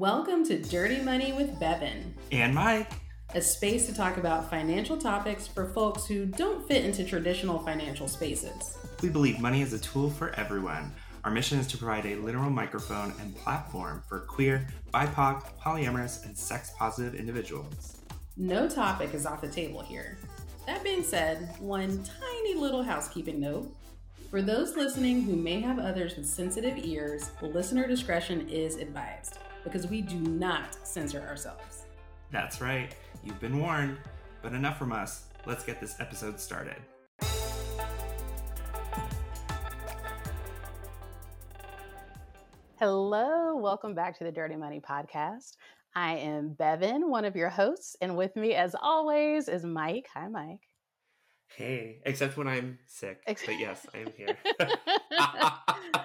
Welcome to Dirty Money with Bevin, And Mike. a space to talk about financial topics for folks who don't fit into traditional financial spaces. We believe money is a tool for everyone. Our mission is to provide a literal microphone and platform for queer, BIPOC, polyamorous, and sex positive individuals. No topic is off the table here. That being said, one tiny little housekeeping note. For those listening who may have others with sensitive ears, listener discretion is advised because we do not censor ourselves. That's right, you've been warned. But enough from us. Let's get this episode started. Hello, welcome back to the Dirty Money Podcast. I am Bevin, one of your hosts, and with me, as always, is Mike. Hi, Mike. Hey, except when I'm sick. Ex- But yes, I am here.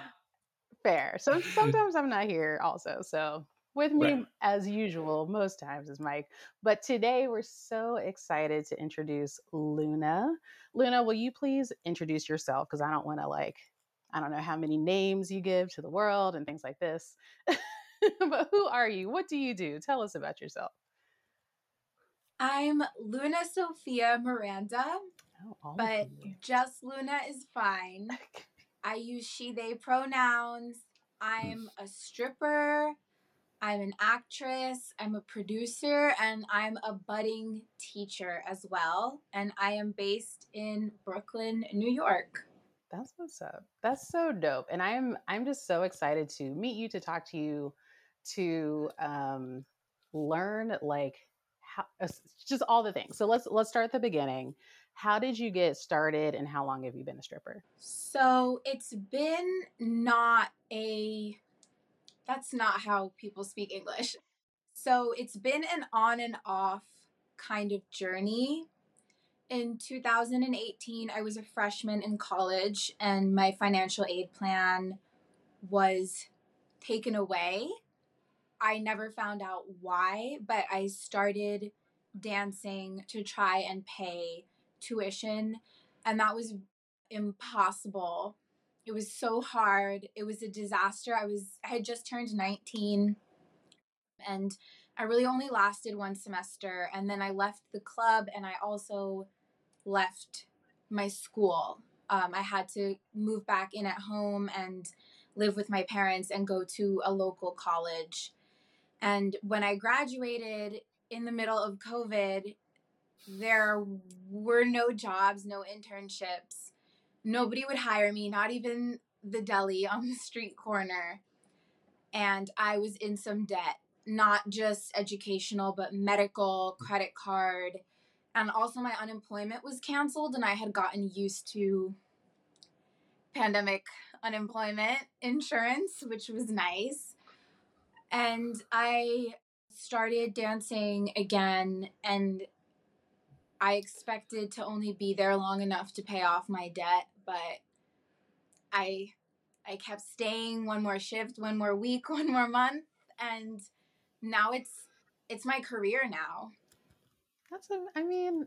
Fair. So sometimes I'm not here, also. So with me, Right. as usual, most times is Mike. But today we're so excited to introduce Luna. Luna, will you please introduce yourself? Because I don't want to like, I don't know how many names you give to the world and things like this. but who are you? What do you do? Tell us about yourself. I'm Luna Sofia Miranda, Oh, but you. just Luna is fine. I use she, they pronouns. I'm a stripper. I'm an actress. I'm a producer. And I'm a budding teacher as well. And I am based in Brooklyn, New York. That's what's up. That's so dope. And I'm I'm just so excited to meet you, to talk to you, to um learn like how uh, just all the things. So let's let's start at the beginning. How did you get started and how long have you been a stripper? So it's been not a. That's not how people speak English. So it's been an on and off kind of journey. In 2018, I was a freshman in college and my financial aid plan was taken away. I never found out why, but I started dancing to try and pay tuition, and that was impossible. It was so hard. It was a disaster. I was I had just turned 19 and I really only lasted one semester and then I left the club and I also left my school. Um, I had to move back in at home and live with my parents and go to a local college. And when I graduated in the middle of COVID, there were no jobs, no internships. Nobody would hire me, not even the deli on the street corner. And I was in some debt, not just educational, but medical, credit card. And also, my unemployment was canceled, and I had gotten used to pandemic unemployment insurance, which was nice. And I started dancing again, and I expected to only be there long enough to pay off my debt, but I I kept staying one more shift, one more week, one more month, and now it's it's my career now. That's a, I mean,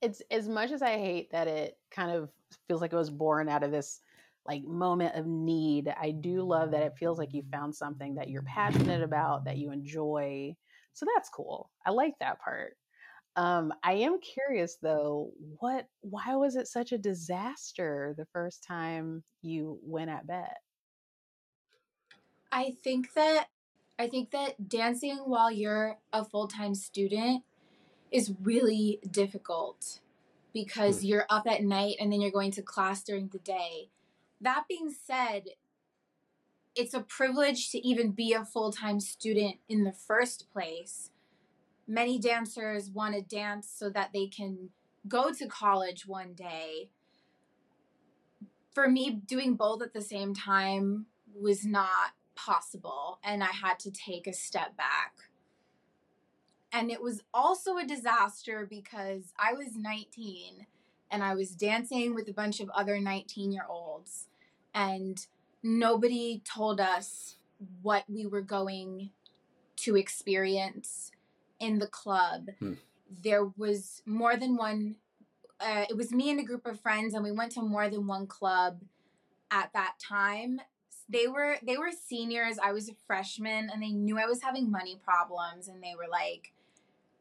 it's as much as I hate that it kind of feels like it was born out of this like moment of need. I do love that it feels like you found something that you're passionate about, that you enjoy. So that's cool. I like that part. Um, I am curious though, what why was it such a disaster the first time you went at bet? I think that I think that dancing while you're a full-time student is really difficult because you're up at night and then you're going to class during the day. That being said, it's a privilege to even be a full-time student in the first place. Many dancers want to dance so that they can go to college one day. For me, doing both at the same time was not possible, and I had to take a step back. And it was also a disaster because I was 19 and I was dancing with a bunch of other 19 year olds, and nobody told us what we were going to experience in the club. Hmm. There was more than one, uh, it was me and a group of friends, and we went to more than one club at that time they were they were seniors. I was a freshman, and they knew I was having money problems, and they were like,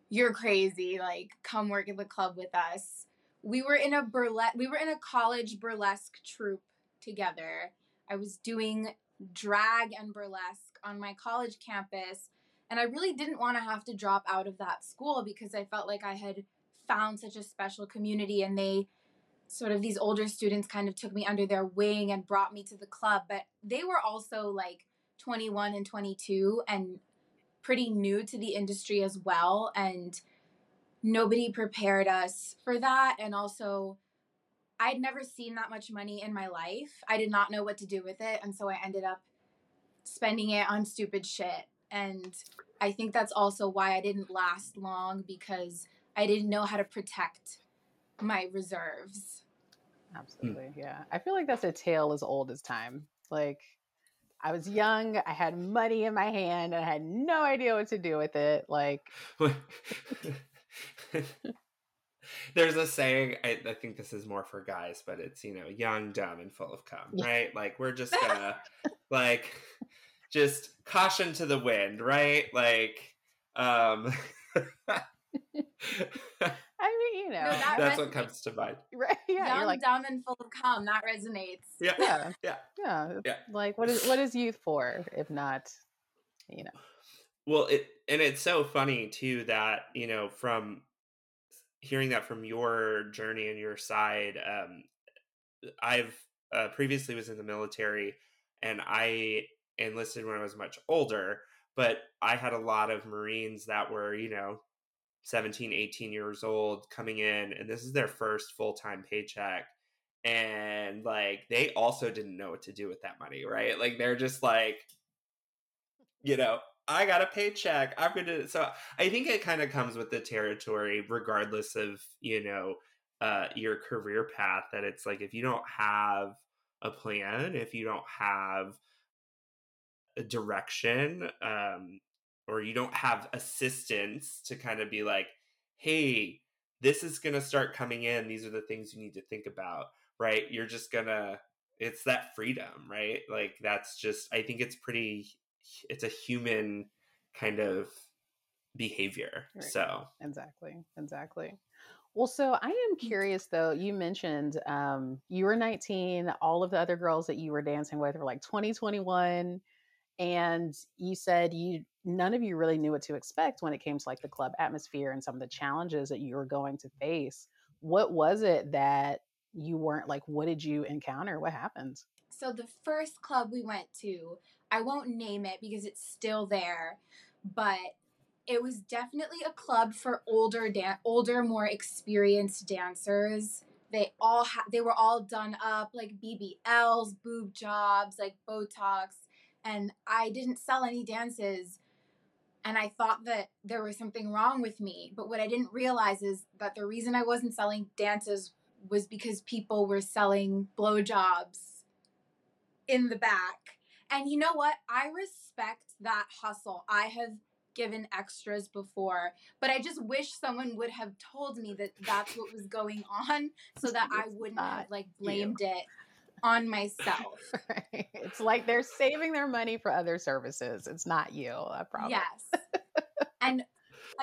"You're crazy! Like, come work at the club with us." We were in a burlesque. We were in a college burlesque troupe together. I was doing drag and burlesque on my college campus, and I really didn't want to have to drop out of that school because I felt like I had found such a special community, and they sort of these older students kind of took me under their wing and brought me to the club, but they were also like 21 and 22 and pretty new to the industry as well. And nobody prepared us for that. And also, I'd never seen that much money in my life. I did not know what to do with it. And so I ended up spending it on stupid shit. And I think that's also why I didn't last long because I didn't know how to protect my reserves. Absolutely. Yeah. I feel like that's a tale as old as time. Like, I was young, I had money in my hand, and I had no idea what to do with it. Like, there's a saying, I, I, think this is more for guys, but it's, you know, young, dumb, and full of cum, right? Like, we're just gonna, like, just caution to the wind, right? Like, um, I mean, you know, No, that that's what comes to mind. right? Yeah, Young, you're like, dumb, and full of cum. That resonates. Yeah. yeah, Yeah. yeah, Yeah. Like, what is what is youth for if not, you know? Well, it and it's so funny too that you know from hearing that from your journey and your side. Um, I've uh, previously was in the military, and I enlisted when I was much older. But I had a lot of Marines that were you know 17, 18 years old coming in, and this is their first full time paycheck. And like they also didn't know what to do with that money, right? Like they're just like, you know, I got a paycheck. I'm gonna. So I think it kind of comes with the territory, regardless of you know uh, your career path. That it's like if you don't have a plan, if you don't have a direction, um, or you don't have assistance to kind of be like, hey, this is gonna start coming in. These are the things you need to think about, right? You're just gonna. It's that freedom, right? Like that's just. I think it's pretty it's a human kind of behavior. Right. So Exactly. Exactly. Well, so I am curious though. You mentioned um, you were 19. All of the other girls that you were dancing with were like 20, 21. And you said you none of you really knew what to expect when it came to like the club atmosphere and some of the challenges that you were going to face. What was it that you weren't like? What did you encounter? What happened? So the first club we went to, I won't name it because it's still there, but it was definitely a club for older dan- older more experienced dancers. They all ha- they were all done up like BBLs, boob jobs, like Botox, and I didn't sell any dances. And I thought that there was something wrong with me. But what I didn't realize is that the reason I wasn't selling dances was because people were selling blowjobs in the back. And you know what? I respect that hustle. I have given extras before, but I just wish someone would have told me that that's what was going on so that I wouldn't have like you. blamed it on myself. Right? It's like they're saving their money for other services. It's not you. I promise. Yes. and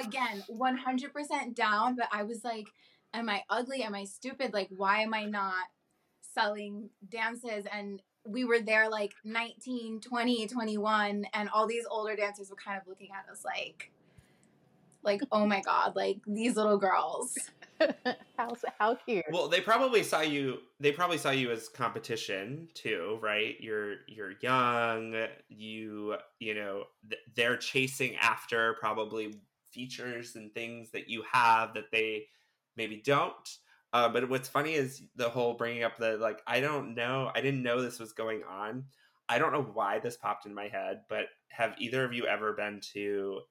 again, 100% down, but I was like, am I ugly? Am I stupid? Like, why am I not selling dances? And we were there like 19, 20, 21, and all these older dancers were kind of looking at us like, like, oh my God, like these little girls. how how cute. well, they probably saw you. They probably saw you as competition too, right? You're you're young. You you know th- they're chasing after probably features and things that you have that they maybe don't. Uh, but what's funny is the whole bringing up the like I don't know. I didn't know this was going on. I don't know why this popped in my head, but have either of you ever been to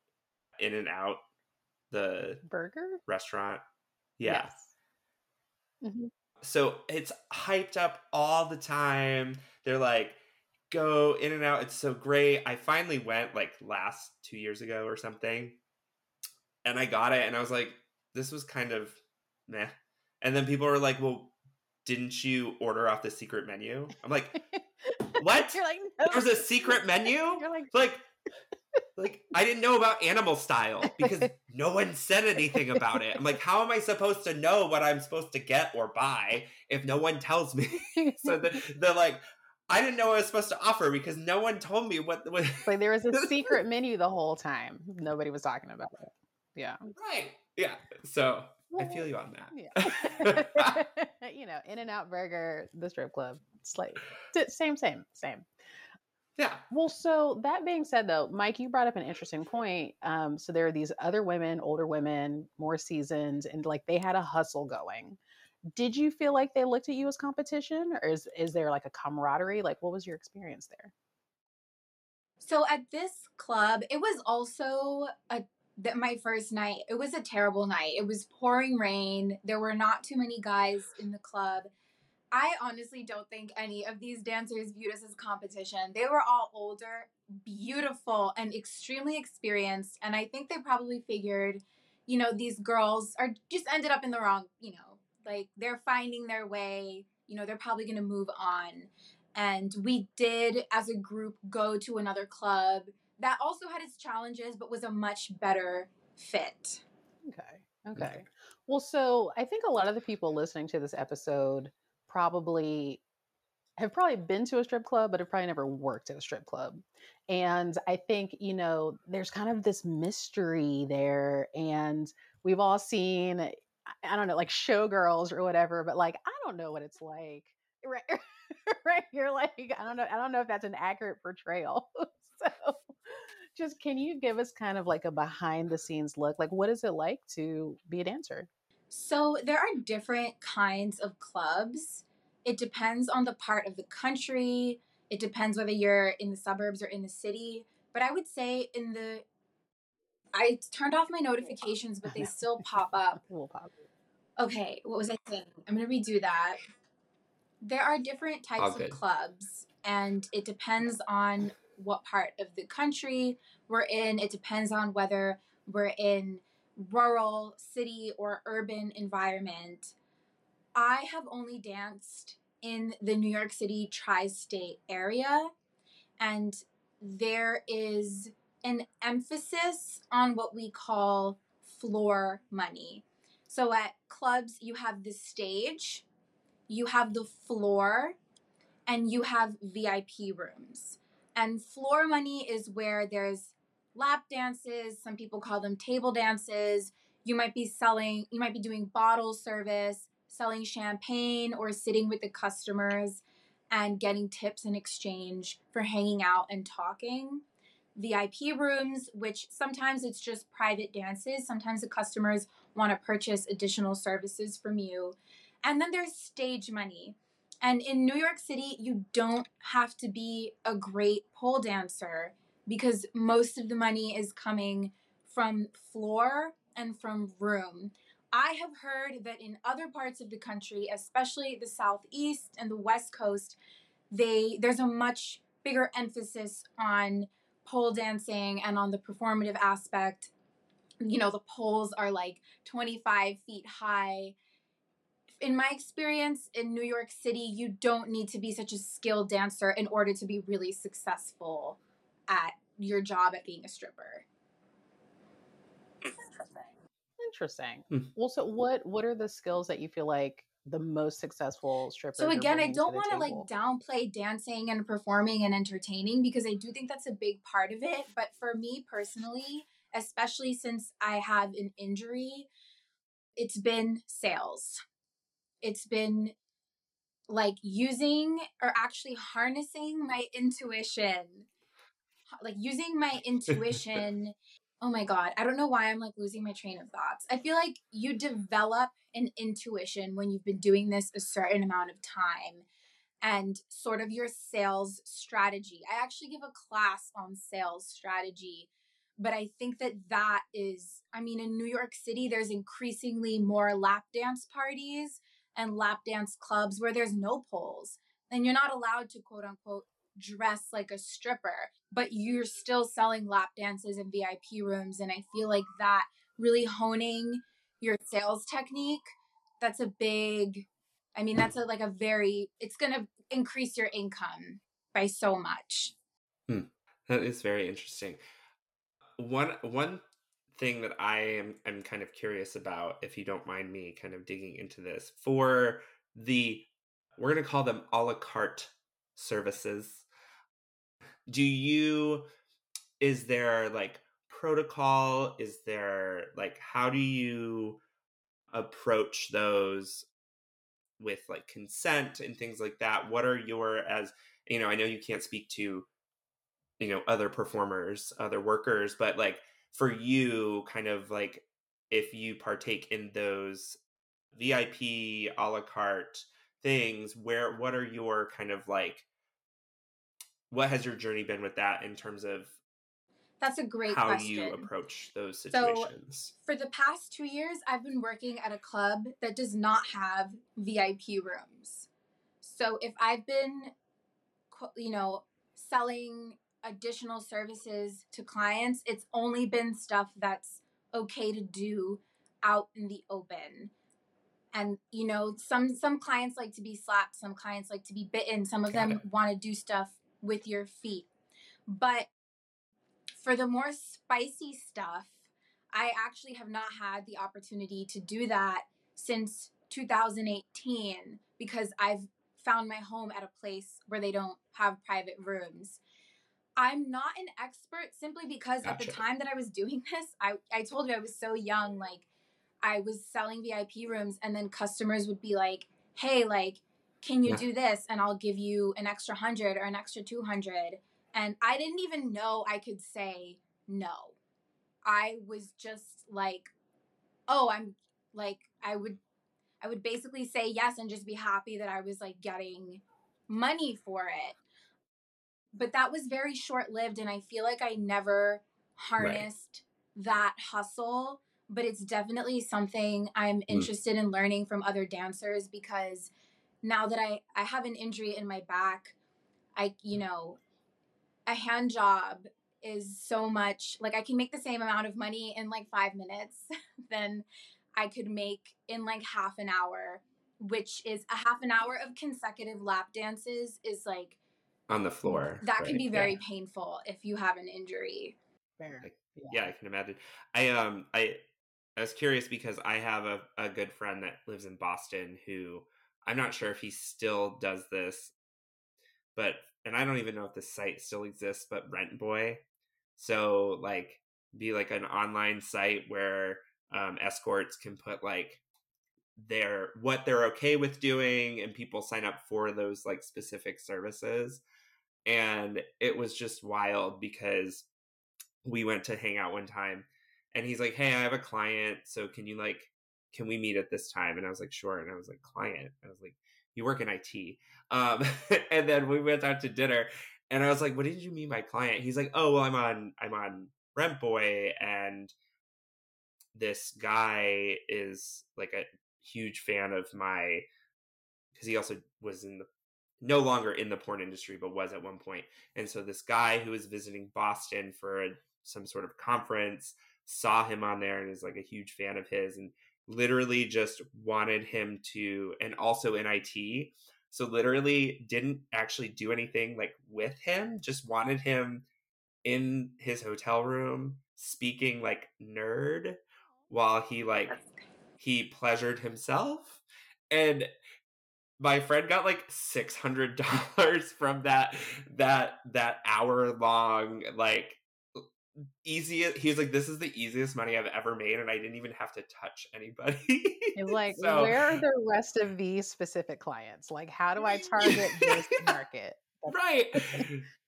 In-N-Out, the Burger? restaurant? Yeah. Yes. Mhm. So it's hyped up all the time. They're like, go in and out. It's so great. I finally went like last two years ago or something. And I got it and I was like, this was kind of meh. And then people were like, well, didn't you order off the secret menu? I'm like, what? You're like, no. There was a secret menu? You're like, Like, like I didn't know about animal style because no one said anything about it. I'm like, how am I supposed to know what I'm supposed to get or buy if no one tells me? so the, the like, I didn't know what I was supposed to offer because no one told me what. what... like there was a secret menu the whole time. Nobody was talking about it. Yeah. Right. Yeah. So I feel you on that. Yeah. you know, In-N-Out Burger, the strip club, it's like same, same, same. Yeah. Well, so that being said, though, Mike, you brought up an interesting point. Um, so there are these other women, older women, more seasoned, and like they had a hustle going. Did you feel like they looked at you as competition, or is is there like a camaraderie? Like, what was your experience there? So at this club, it was also a that my first night. It was a terrible night. It was pouring rain. There were not too many guys in the club. I honestly don't think any of these dancers viewed us as competition. They were all older, beautiful, and extremely experienced. And I think they probably figured, you know, these girls are just ended up in the wrong, you know, like they're finding their way. You know, they're probably going to move on. And we did, as a group, go to another club that also had its challenges, but was a much better fit. Okay. Okay. Well, so I think a lot of the people listening to this episode probably have probably been to a strip club, but have probably never worked at a strip club. And I think, you know, there's kind of this mystery there. And we've all seen, I don't know, like showgirls or whatever, but like, I don't know what it's like. Right. right. You're like, I don't know. I don't know if that's an accurate portrayal. so just can you give us kind of like a behind the scenes look? Like, what is it like to be a dancer? So there are different kinds of clubs. It depends on the part of the country. It depends whether you're in the suburbs or in the city. But I would say in the I turned off my notifications, but they still pop up. Will pop. Okay, what was I saying? I'm gonna redo that. There are different types of clubs, and it depends on what part of the country we're in. It depends on whether we're in rural, city, or urban environment. I have only danced in the New York City tri state area, and there is an emphasis on what we call floor money. So at clubs, you have the stage, you have the floor, and you have VIP rooms. And floor money is where there's lap dances, some people call them table dances. You might be selling, you might be doing bottle service, selling champagne, or sitting with the customers and getting tips in exchange for hanging out and talking. VIP rooms, which sometimes it's just private dances, sometimes the customers want to purchase additional services from you. And then there's stage money. And in New York City, you don't have to be a great pole dancer because most of the money is coming from floor and from room. I have heard that in other parts of the country, especially the southeast and the west coast, they there's a much bigger emphasis on pole dancing and on the performative aspect. You know, the poles are like 25 feet high. In my experience in New York City, you don't need to be such a skilled dancer in order to be really successful at your job at being a stripper. Interesting. Hmm. Well, so what what are the skills that you feel like the most successful strippers? So again, I don't want to like downplay dancing and performing and entertaining because I do think that's a big part of it. But for me personally, especially since I have an injury, it's been sales. It's been like using or actually harnessing my intuition. Like using my intuition. oh my God, I don't know why I'm like losing my train of thoughts. I feel like you develop an intuition when you've been doing this a certain amount of time and sort of your sales strategy. I actually give a class on sales strategy, but I think that that is, I mean, in New York City, there's increasingly more lap dance parties and lap dance clubs where there's no poles. And you're not allowed to quote unquote dress like a stripper, but you're still selling lap dances in VIP rooms. And I feel like that really honing your sales technique, that's a big, I mean, that's a, like a very, it's going to increase your income. by so much. Hmm. That is very interesting. One one thing that I am I'm kind of curious about, if you don't mind me kind of digging into this, for the we're gonna call them a la carte services. Do you is there like protocol? Is there like how do you approach those with like consent and things like that? What are your as you know, I know you can't speak to you know other performers, other workers, but like for you kind of like if you partake in those VIP a la carte things, where what are your kind of like what has your journey been with that in terms of that's a great how question. you approach those situations. So, for the past two years, I've been working at a club that does not have VIP rooms. So, if I've been, you know, selling additional services to clients, it's only been stuff that's okay to do out in the open. And you know, some some clients like to be slapped, some clients like to be bitten, some of Got them want to do stuff with your feet. But for the more spicy stuff, I actually have not had the opportunity to do that since 2018 because I've found my home at a place where they don't have private rooms. I'm not an expert simply because at the time that I was doing this, I, I told you I was so young, like I was selling VIP rooms and then customers would be like, hey, like, can you Yeah. do this? And I'll give you an extra hundred or an extra 200. And I didn't even know I could say no. I was just like, oh, I'm like, I would, I would basically say yes and just be happy that I was like getting money for it. But that was very short lived. And I feel like I never harnessed that hustle. But it's definitely something I'm hmm. interested in learning from other dancers because now that I, I have an injury in my back, I, you hmm. know, a hand job is so much like I can make the same amount of money in like five minutes than I could make in like half an hour, which is a half an hour of consecutive lap dances is like on the floor. that can right? be Yeah. very painful if you have an injury. Fair. Like, yeah i can imagine i um i i was curious because i have a, a good friend that lives in boston who i'm not sure if he still does this but and i don't even know if this site still exists but Rentboy so like be like an online site where um, escorts can put like their what they're okay with doing and people sign up for those like specific services and it was just wild because we went to hang out one time and he's like hey i have a client so can you like can we meet at this time? And i was like sure. And i was like client? I was like you work in it um and then we went out to dinner and i was like what did you mean by client? He's like oh well i'm on i'm on Rentboy and this guy is like a huge fan of my because he also was in the no longer in the porn industry but was at one point. and so this guy who was visiting boston for some sort of conference saw him on there and is like a huge fan of his and literally just wanted him to and also in it so literally didn't actually do anything like with him just wanted him in his hotel room speaking like nerd while he like he pleasured himself and my friend got like six hundred dollars from that that that hour long like easy he was like this is the easiest money i've ever made and i didn't even have to touch anybody It's like, So- where are the rest of these specific clients? Like, how do I target this market? right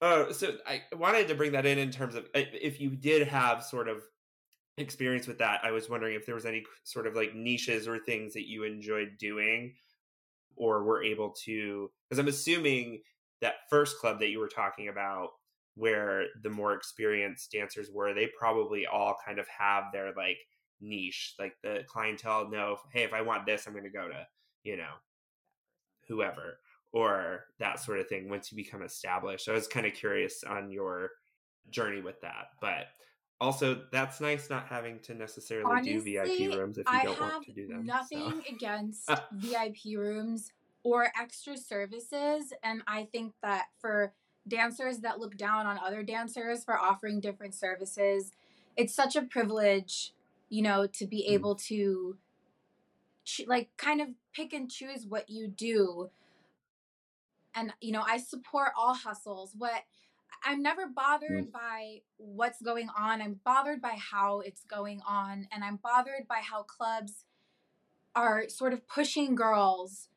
uh, so i wanted to bring that in in terms of if you did have sort of experience with that i was wondering if there was any sort of like niches or things that you enjoyed doing or were able to because i'm assuming that first club that you were talking about where the more experienced dancers were they probably all kind of have their like niche like the clientele know hey if i want this i'm going to go to you know whoever or that sort of thing once you become established. I was kind of curious on your journey with that. But also that's nice not having to necessarily do VIP rooms if you I don't want to do them. nothing so. against VIP rooms or extra services. And I think that for dancers that look down on other dancers for offering different services. It's such a privilege, you know, to be Mm. able to like kind of pick and choose what you do. And you know, I support all hustles. What I'm never bothered by what's going on. I'm bothered by how it's going on and I'm bothered by how clubs are sort of pushing girls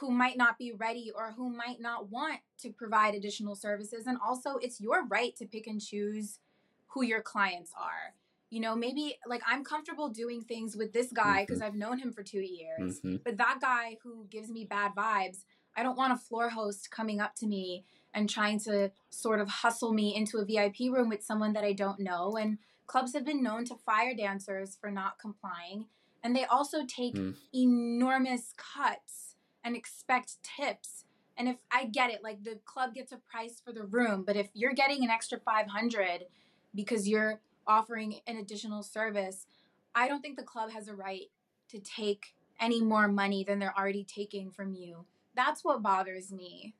who might not be ready or who might not want to provide additional services. And also, it's your right to pick and choose who your clients are. You know, maybe like I'm comfortable doing things with this guy because I've known him for two years, Mhm. but that guy who gives me bad vibes, I don't want a floor host coming up to me and trying to sort of hustle me into a VIP room with someone that I don't know. And clubs have been known to fire dancers for not complying. And they also take Mm. enormous cuts and expect tips. And if I get it, like the club gets a price for the room, but if you're getting an extra 500 because you're offering an additional service, I don't think the club has a right to take any more money than they're already taking from you. That's what bothers me.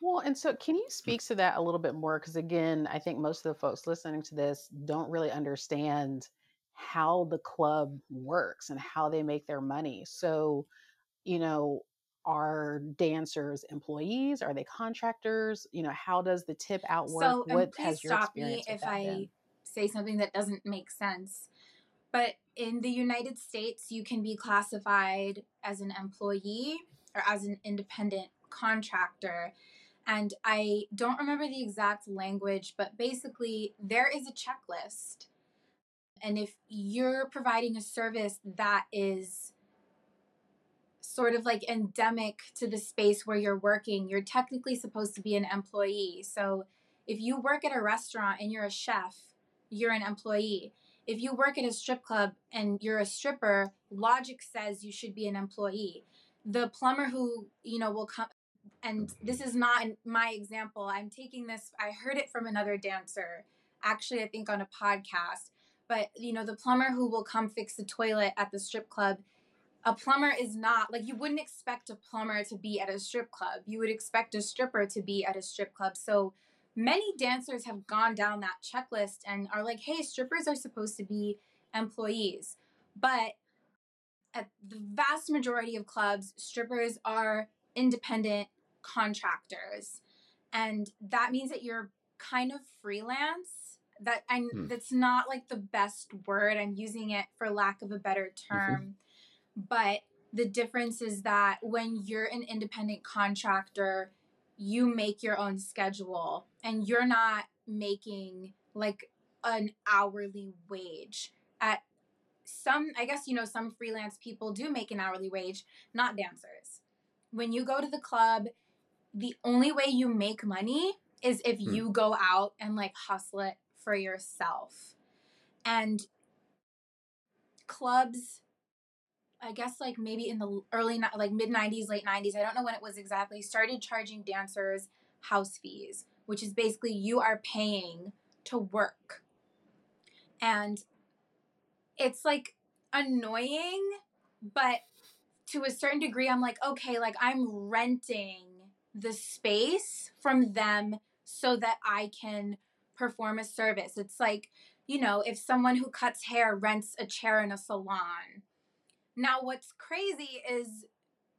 Well, and so can you hmm. speak to that a little bit more? Because again, I think most of the folks listening to this don't really understand how the club works and how they make their money. So, you know, are dancers employees? Are they contractors? You know, how does the tip out work? So, what please stop me if I been? say something that doesn't make sense. But in the United States, you can be classified as an employee or as an independent contractor. And I don't remember the exact language, but basically, there is a checklist. And if you're providing a service that is sort of like endemic to the space where you're working, you're technically supposed to be an employee. So if you work at a restaurant and you're a chef, you're an employee. If you work at a strip club and you're a stripper, logic says you should be an employee. The plumber who, you know, will come and this is not my example. I'm taking this I heard it from another dancer, actually I think on a podcast. But, you know, the plumber who will come fix the toilet at the strip club, a plumber is not like you wouldn't expect a plumber to be at a strip club. You would expect a stripper to be at a strip club. So many dancers have gone down that checklist and are like, hey, strippers are supposed to be employees. But at the vast majority of clubs, strippers are independent contractors. And that means that you're kind of freelance. That I Hmm. that's not like the best word. I'm using it for lack of a better term. But the difference is that when you're an independent contractor, you make your own schedule and you're not making like an hourly wage at some i guess you know some freelance people do make an hourly wage not dancers when you go to the club the only way you make money is if Hmm. you go out and like hustle it for yourself and clubs I guess like maybe in the early like mid 90s late 90s I don't know when it was exactly started charging dancers house fees which is basically you are paying to work and it's like annoying but to a certain degree I'm like okay like I'm renting the space from them so that I can perform a service it's like you know if someone who cuts hair rents a chair in a salon now, what's crazy is,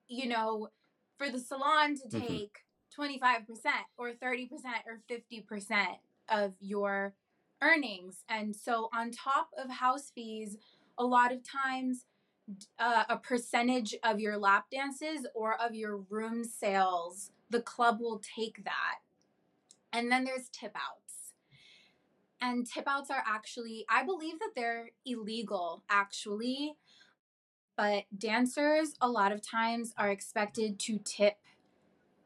you know, for the salon to Mhm. take 25% or 30% or 50% of your earnings. And so, on top of house fees, a lot of times, uh, a percentage of your lap dances or of your room sales, the club will take that. And then there's tip outs. And tip outs are actually, I believe that they're illegal, actually but dancers a lot of times are expected to tip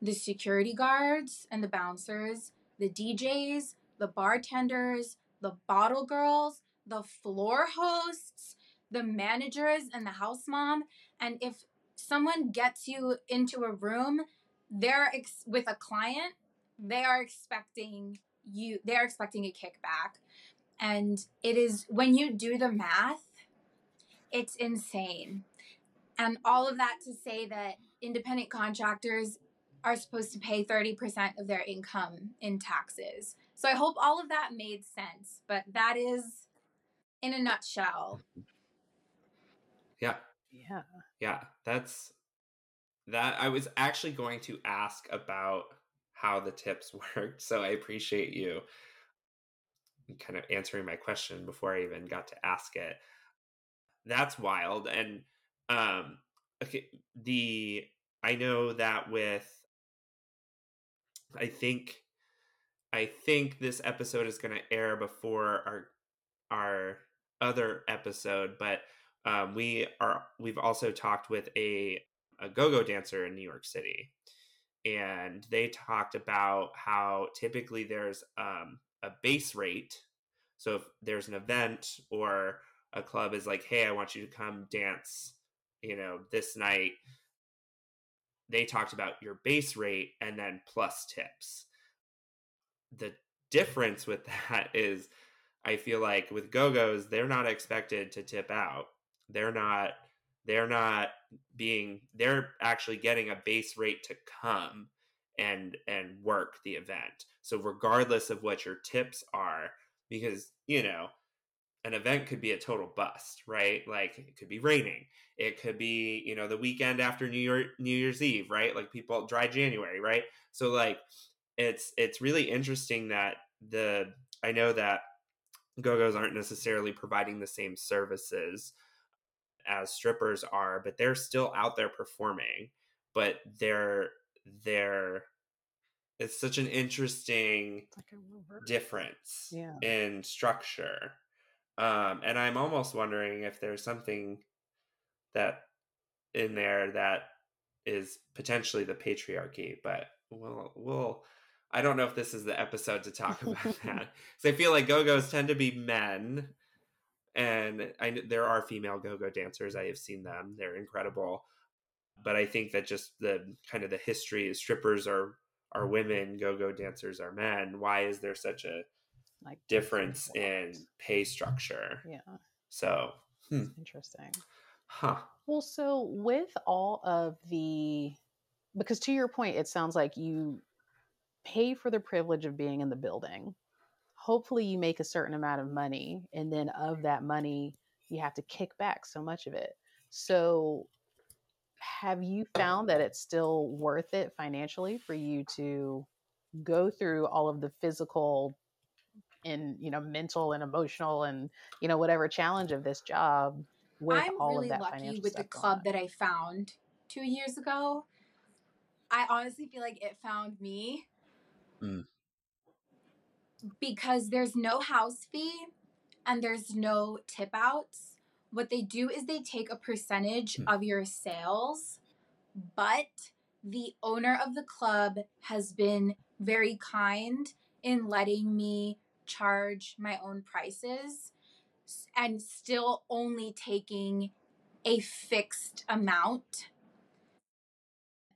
the security guards and the bouncers, the DJs, the bartenders, the bottle girls, the floor hosts, the managers, and the house mom. And if someone gets you into a room, they're ex- with a client, they are expecting you, they're expecting a kickback. And it is when you do the math, it's insane. And all of that to say that independent contractors are supposed to pay 30% of their income in taxes. So I hope all of that made sense, but that is in a nutshell. Yeah. Yeah. Yeah. That's that I was actually going to ask about how the tips worked. So I appreciate you kind of answering my question before I even got to ask it. That's wild. And um okay, the I know that with I think I think this episode is going to air before our our other episode, but um, we are we've also talked with a a go-go dancer in New York City, and they talked about how typically there's um, a base rate. So if there's an event or a club is like, "Hey, I want you to come dance," you know, this night. They talked about your base rate and then plus tips. The difference with that is, I feel like with go-go's, they're not expected to tip out. They're not they're not being they're actually getting a base rate to come and and work the event. So regardless of what your tips are because you know an event could be a total bust right? Like it could be raining. It could be you know the weekend after new year new year's eve right? Like people dry january right? So like it's it's really interesting that the i know that go-go's aren't necessarily providing the same services as strippers are, but they're still out there performing. But they're they're it's such an interesting Like difference Yeah. in structure. Um, and I'm almost wondering if there's something that in there that is potentially the patriarchy, but we'll we'll I don't know if this is the episode to talk about that. Because I feel like go-go's tend to be men and I there are female go-go dancers. I have seen them; they're incredible. But I think that just the kind of the history is strippers are are women, go-go dancers are men. Why is there such a Like difference in pay structure? Yeah. So, hmm, Interesting. huh? Well, so with all of the, because to your point, it sounds like you pay for the privilege of being in the building. Hopefully, you make a certain amount of money, and then of that money, you have to kick back so much of it. So, have you found that it's still worth it financially for you to go through all of the physical and you know mental and emotional and you know whatever challenge of this job with I'm all really of that lucky with the club on? that I found two years ago. I honestly feel like it found me Mm. Because there's no house fee and there's no tip outs. What they do is they take a percentage Hmm. of your sales, but the owner of the club has been very kind in letting me charge my own prices and still only taking a fixed amount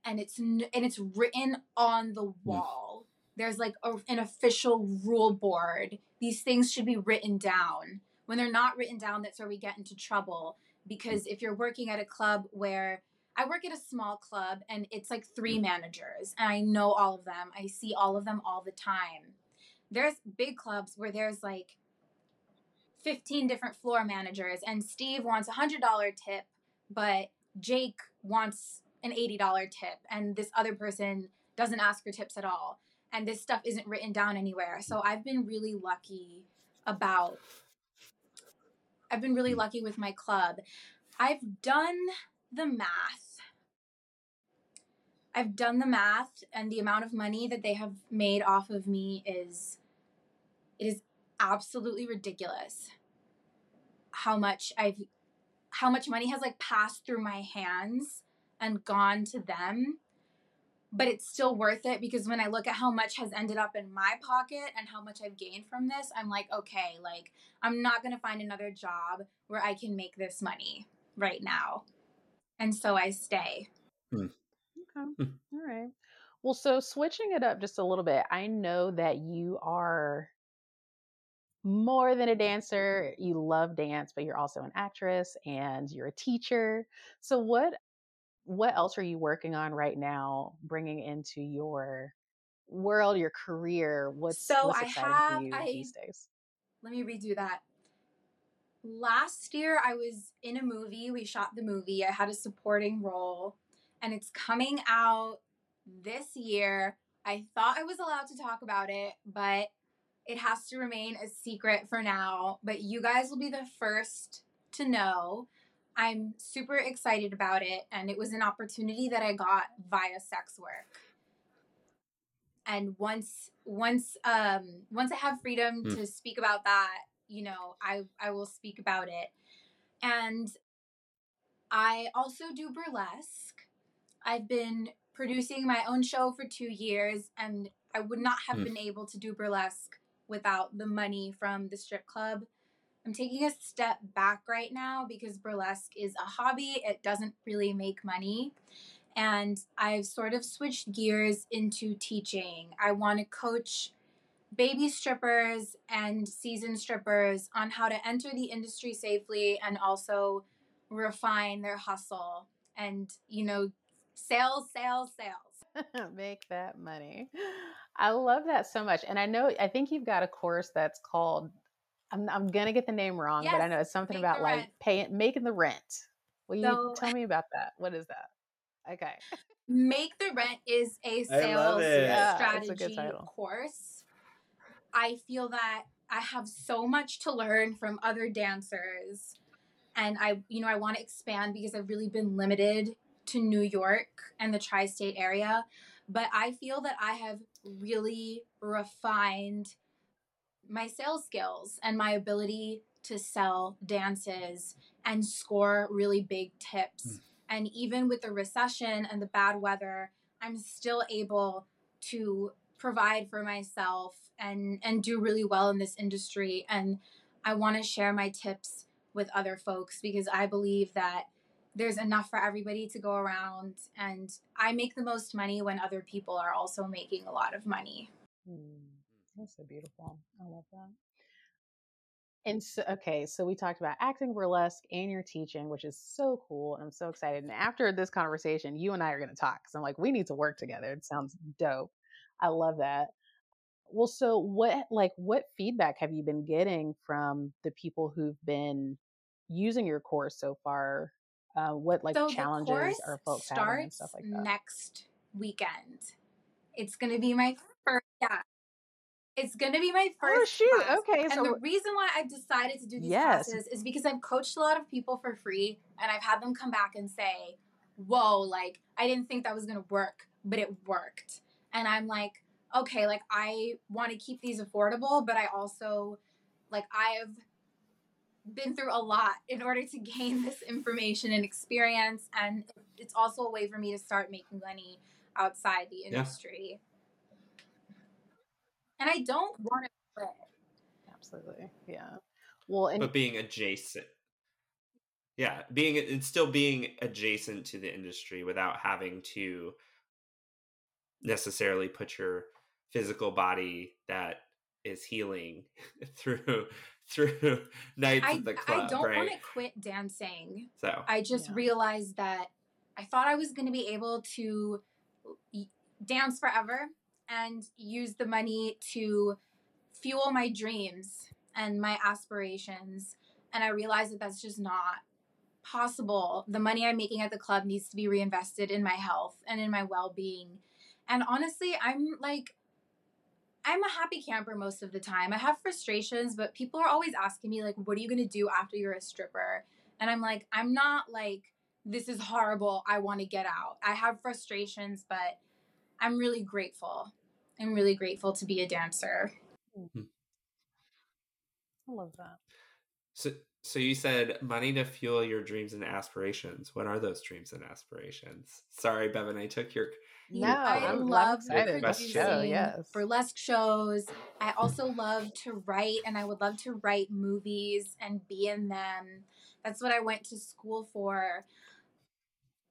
and it's and it's written on the wall there's like a, an official rule board these things should be written down when they're not written down that's where we get into trouble because if you're working at a club where I work at a small club and it's like three managers and I know all of them. I see all of them all the time. There's big clubs where there's like 15 different floor managers and Steve wants a $100 tip, but Jake wants an $80 tip and this other person doesn't ask for tips at all. And this stuff isn't written down anywhere. So I've been really lucky about I've been really lucky with my club. I've done the math. I've done the math and the amount of money that they have made off of me is it is absolutely ridiculous. How much I've how much money has like passed through my hands and gone to them. But it's still worth it because when I look at how much has ended up in my pocket and how much I've gained from this, I'm like, okay, like I'm not going to find another job where I can make this money right now. And so I stay. Okay. Hmm. All right. Well, so switching it up just a little bit, I know that you are more than a dancer. You love dance, but you're also an actress and you're a teacher. So, what what else are you working on right now, bringing into your world, your career? What's So what's I have for you I these days? let me redo that. Last year I was in a movie. We shot the movie. I had a supporting role and it's coming out this year. I thought I was allowed to talk about it, but it has to remain a secret for now. But you guys will be the first to know. I'm super excited about it and it was an opportunity that I got via sex work. And once once um once I have freedom Hmm. to speak about that, you know, I I will speak about it. And I also do burlesque. I've been producing my own show for 2 years and I would not have Hmm. been able to do burlesque without the money from the strip club. I'm taking a step back right now because burlesque is a hobby. It doesn't really make money. And I've sort of switched gears into teaching. I want to coach baby strippers and seasoned strippers on how to enter the industry safely and also refine their hustle and, you know, sales, sales, sales. Make that money. I love that so much. And I know, I think you've got a course that's called, I'm, I'm going to get the name wrong, but I know it's something about like paying, making the rent. Will you So- tell me about that? What is that? Okay. Make the Rent is a sales it. Yeah, a strategy course. I feel that I have so much to learn from other dancers and I you know I want to expand because I've really been limited to New York and the tri-state area, but I feel that I have really refined my sales skills and my ability to sell dances and score really big tips. Hmm. And even with the recession and the bad weather, I'm still able to provide for myself and and do really well in this industry and I want to share my tips with other folks because I believe that there's enough for everybody to go around and I make the most money when other people are also making a lot of money. Mm, that's so beautiful. I love that. And so, okay, so we talked about acting, burlesque, and your teaching, which is so cool. And I'm so excited. And after this conversation, you and I are going to talk. So I'm like, we need to work together. It sounds dope. I love that. Well, so what, like, what feedback have you been getting from the people who've been using your course so far? Uh, what like so challenges are folks having starts and stuff like that? next weekend. It's going to be my first yeah. It's going to be my oh, first Oh shoot! class. Okay, And so the reason why I've decided to do these Yes. classes is because I've coached a lot of people for free and I've had them come back and say, Whoa, like I didn't think that was gonna work, but it worked. And I'm like, okay, like I want to keep these affordable, but I also like I've been through a lot in order to gain this information and experience and it's also a way for me to start making money outside the industry. And I don't want to quit. absolutely, yeah. Well, and but being adjacent yeah being it's still being adjacent to the industry without having to necessarily put your physical body that is healing through through nights I, at the club I don't right want to quit dancing. so I just Yeah. realized that I thought I was going to be able to dance forever and use the money to fuel my dreams and my aspirations. And I realized that that's just not possible. The money I'm making at the club needs to be reinvested in my health and in my well being. And honestly, I'm like, I'm a happy camper most of the time. I have frustrations, but people are always asking me, like, what are you going to do after you're a stripper? And I'm like, I'm not like, this is horrible. I want to get out. I have frustrations, but I'm really grateful. I'm really grateful to be a dancer. Hmm. I love that. so so you said money to fuel your dreams and aspirations what are those dreams and aspirations sorry Bevin i took your No, I I'm- I'm love excited about producing show, yes. burlesque shows. I also love to write, and I would love to write movies and be in them. That's what I went to school for.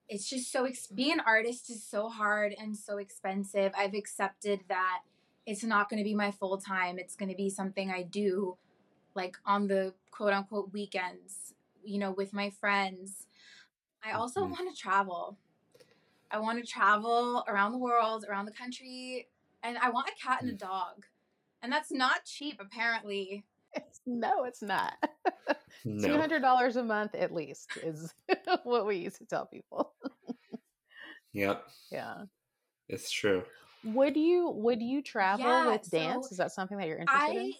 It's just so ex- being an artist is so hard and so expensive. I've accepted that it's not going to be my full time. It's going to be something I do, like on the quote unquote weekends. You know, with my friends. I also Mhm. want to travel. I want to travel around the world, around the country, and I want a cat and a dog. And that's not cheap, apparently. It's, no, it's not. No. Two hundred dollars a month at least is what we used to tell people. Yep, yeah. it's true. Would you would you travel Yeah, with dance? Is that something that you're interested in?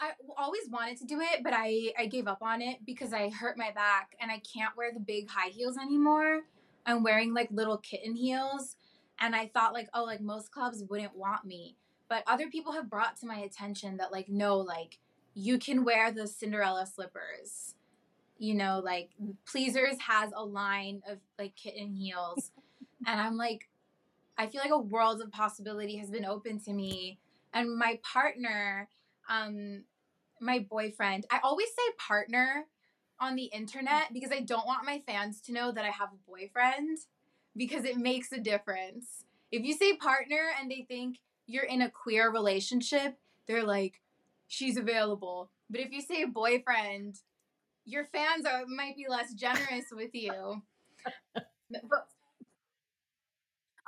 I I always wanted to do it, but I I gave up on it because I hurt my back and I can't wear the big high heels anymore. I'm wearing like little kitten heels, and I thought like oh like most clubs wouldn't want me, but other people have brought to my attention that like no like you can wear the Cinderella slippers. You know, like Pleasers has a line of like kitten heels, and I'm like, I feel like a world of possibility has been open to me. And my partner, um, my boyfriend, I always say partner on the internet because I don't want my fans to know that I have a boyfriend because it makes a difference. If you say partner and they think you're in a queer relationship, they're like, she's available. But if you say boyfriend, your fans are might be less generous with you. But-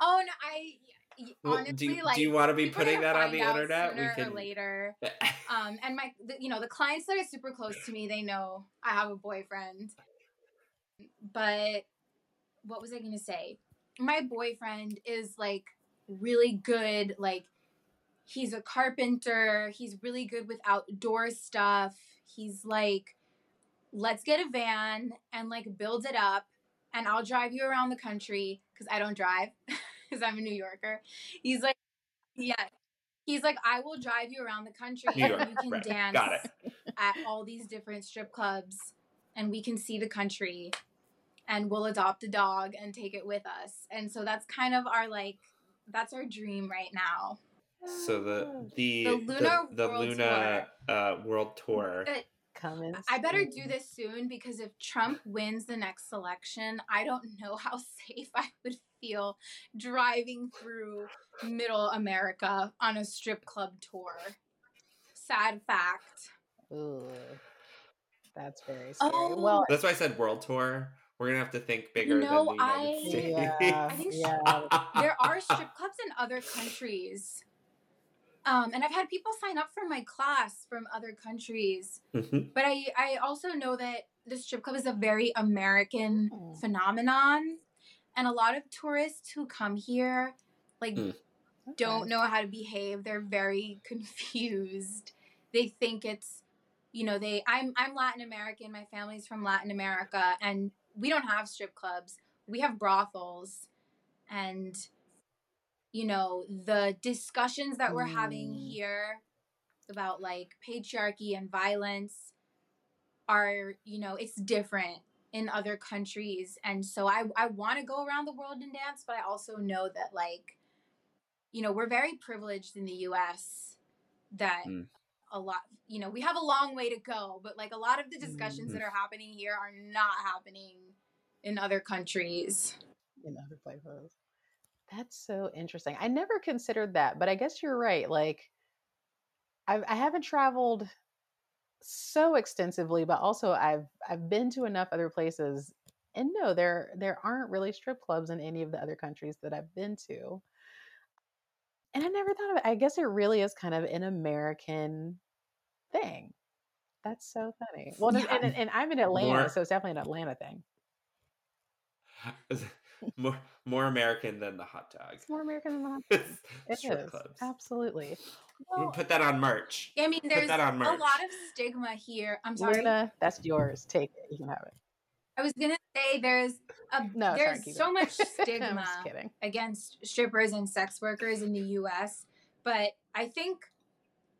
oh no, I Well, honestly do, like. do you want to be putting that on the internet? We can. or later. Um, and my, the, you know, the clients that are super close to me, they know I have a boyfriend. But what was I going to say? My boyfriend is like really good. Like, he's a carpenter. He's really good with outdoor stuff. He's like, let's get a van and like build it up, and I'll drive you around the country because I don't drive because I'm a New Yorker. He's like, yeah. He's like, I will drive you around the country New York, and you can right. dance at all these different strip clubs and we can see the country and we'll adopt a dog and take it with us. And so that's kind of our like that's our dream right now. So the the The Luna the, the World Luna uh, world tour. But Coming. I better do this soon because if Trump wins the next election, I don't know how safe I would feel driving through middle America on a strip club tour. Sad fact. Ooh, that's very scary. Oh. well, That's why I said world tour. We're gonna have to think bigger know, than the United I- States. yeah, I think yeah. there are strip clubs in other countries. Um, and I've had people sign up for my class from other countries. Mhm. But I, I also know that the strip club is a very American Mm. phenomenon. And a lot of tourists who come here, like, Mm. don't Okay. know how to behave. They're very confused. They think it's, you know, they. I'm I'm Latin American. My family's from Latin America, and we don't have strip clubs. We have brothels, and you know the discussions that we're having Mm. here about like patriarchy and violence are you know it's different in other countries and so i i want to go around the world and dance but i also know that like you know we're very privileged in the us that Mm. a lot you know we have a long way to go but like a lot of the discussions Mhm. that are happening here are not happening in other countries in other places. That's so interesting. I never considered that, but I guess you're right. Like, I've, I haven't traveled so extensively, but also I've I've been to enough other places, and no, there there aren't really strip clubs in any of the other countries that I've been to. And I never thought of it. I guess it really is kind of an American thing. That's so funny. Well, and- and, and I'm in Atlanta, More- so it's definitely an Atlanta thing. more more American than the hot dog. It's more American than the hot dog. It Strip is, clubs. Absolutely. We Well, put that on merch. i mean there's that on a merch. lot of stigma here i'm sorry Luna, that's yours. Take it. You can have it. i was gonna say there's a No, there's keep so much stigma against strippers and sex workers in the US, but I think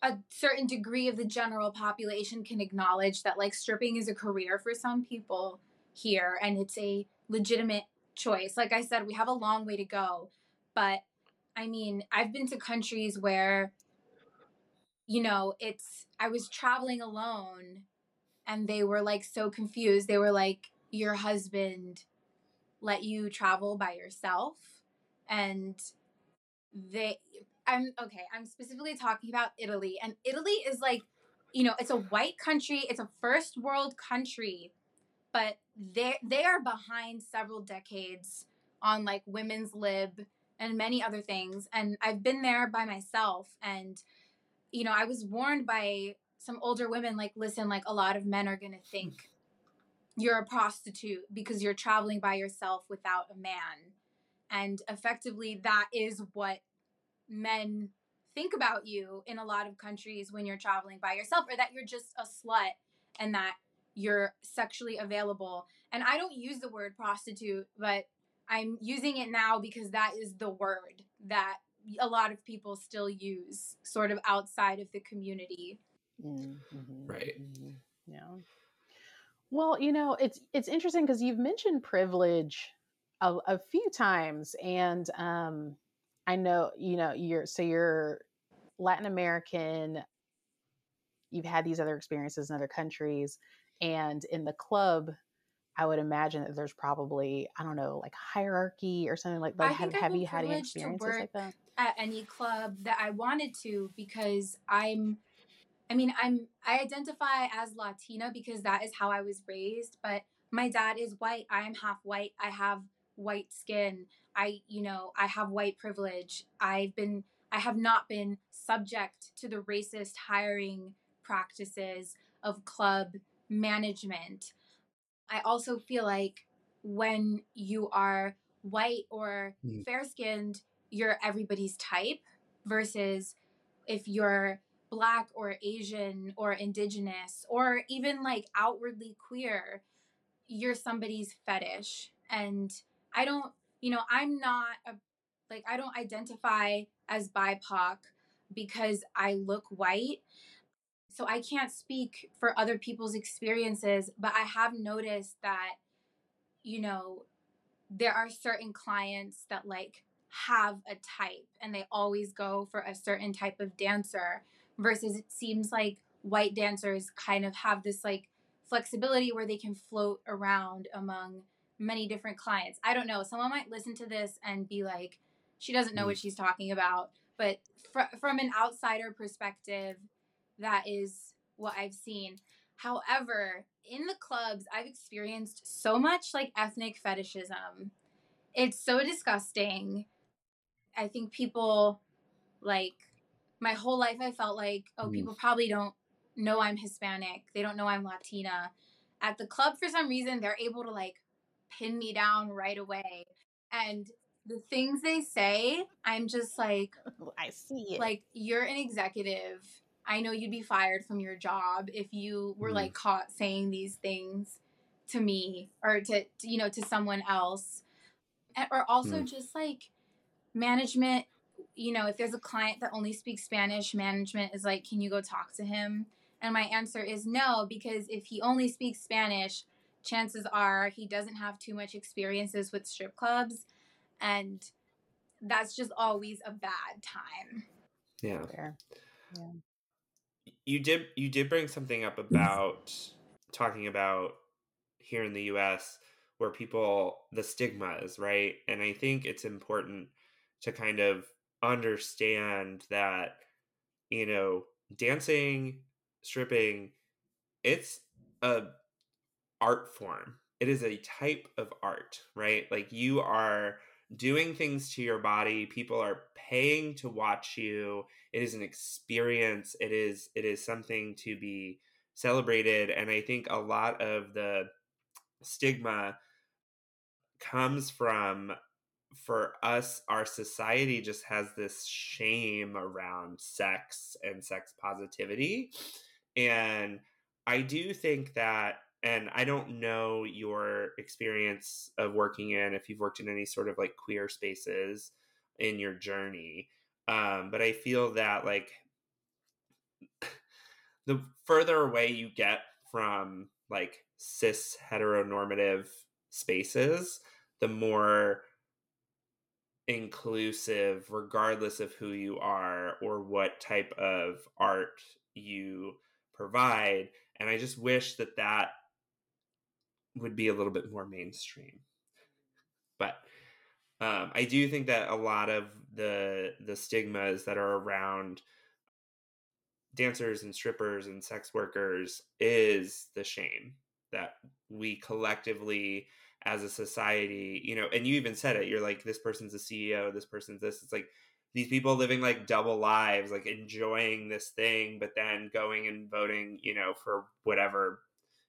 a certain degree of the general population can acknowledge that like stripping is a career for some people here and it's a legitimate choice. Like I said, we have a long way to go, but I mean, I've been to countries where you know, it's I was traveling alone and they were like so confused. They were like your husband let you travel by yourself and they i'm okay i'm specifically talking about italy and italy is like you know it's a white country it's a first world country but they they are behind several decades on like women's lib and many other things. And I've been there by myself. And, you know, I was warned by some older women like, listen, like a lot of men are going to think you're a prostitute because you're traveling by yourself without a man. And effectively, that is what men think about you in a lot of countries when you're traveling by yourself, or that you're just a slut and that you're sexually available. And I don't use the word prostitute, but I'm using it now because that is the word that a lot of people still use sort of outside of the community. Mm-hmm. Right. Mm-hmm. Yeah. Well, you know, it's it's interesting because you've mentioned privilege a, a few times, and um, I know you know you're so you're Latin American. You've had these other experiences in other countries, and in the club I would imagine that there's probably I don't know like hierarchy or something like that. Have, have you had any experiences like that at any club that I wanted to because I'm I mean I'm I identify as Latina because that is how I was raised, but my dad is white. I am half white. I have white skin. I you know I have white privilege. I've been I have not been subject to the racist hiring practices of club management I also feel like when you are white or mm. fair skinned, you're everybody's type versus if you're black or Asian or indigenous or even like outwardly queer, you're somebody's fetish. And I don't, you know, I'm not a, like, I don't identify as BIPOC because I look white. So I can't speak for other people's experiences, but I have noticed that, you know, there are certain clients that like have a type and they always go for a certain type of dancer versus it seems like white dancers kind of have this like flexibility where they can float around among many different clients. I don't know. Someone might listen to this and be like, she doesn't know what mm. she's talking about. But fr- from an outsider perspective, that is what I've seen. However, in the clubs, I've experienced so much like ethnic fetishism. It's so disgusting. I think people like my whole life I felt like, oh, mm. people probably don't know I'm Hispanic. They don't know I'm Latina. At the club for some reason they're able to like pin me down right away. And the things they say, I'm just like I see it. Like you're an executive I know you'd be fired from your job if you were mm. like caught saying these things to me or to, to you know to someone else or also mm. just like management you know if there's a client that only speaks spanish management is like can you go talk to him and my answer is no because if he only speaks spanish chances are he doesn't have too much experiences with strip clubs and that's just always a bad time yeah Fair. yeah you did you did bring something up mm-hmm. about talking about here in the US where people the stigmas, right? And I think it's important to kind of understand that you know, dancing, stripping, it's a art form. It is a type of art, right? Like you are doing things to your body people are paying to watch you it is an experience it is it is something to be celebrated and i think a lot of the stigma comes from for us our society just has this shame around sex and sex positivity and i do think that and I don't know your experience of working in if you've worked in any sort of like queer spaces in your journey. Um, but I feel that like the further away you get from like cis heteronormative spaces, the more inclusive, regardless of who you are or what type of art you provide. And I just wish that that would be a little bit more mainstream. But um, I do think that a lot of the the stigmas that are around dancers and strippers and sex workers is the shame that we collectively as a society, you know, and you even said it, you're like, this person's a CEO, this person's this. It's like these people living like double lives, like enjoying this thing, but then going and voting, you know, for whatever,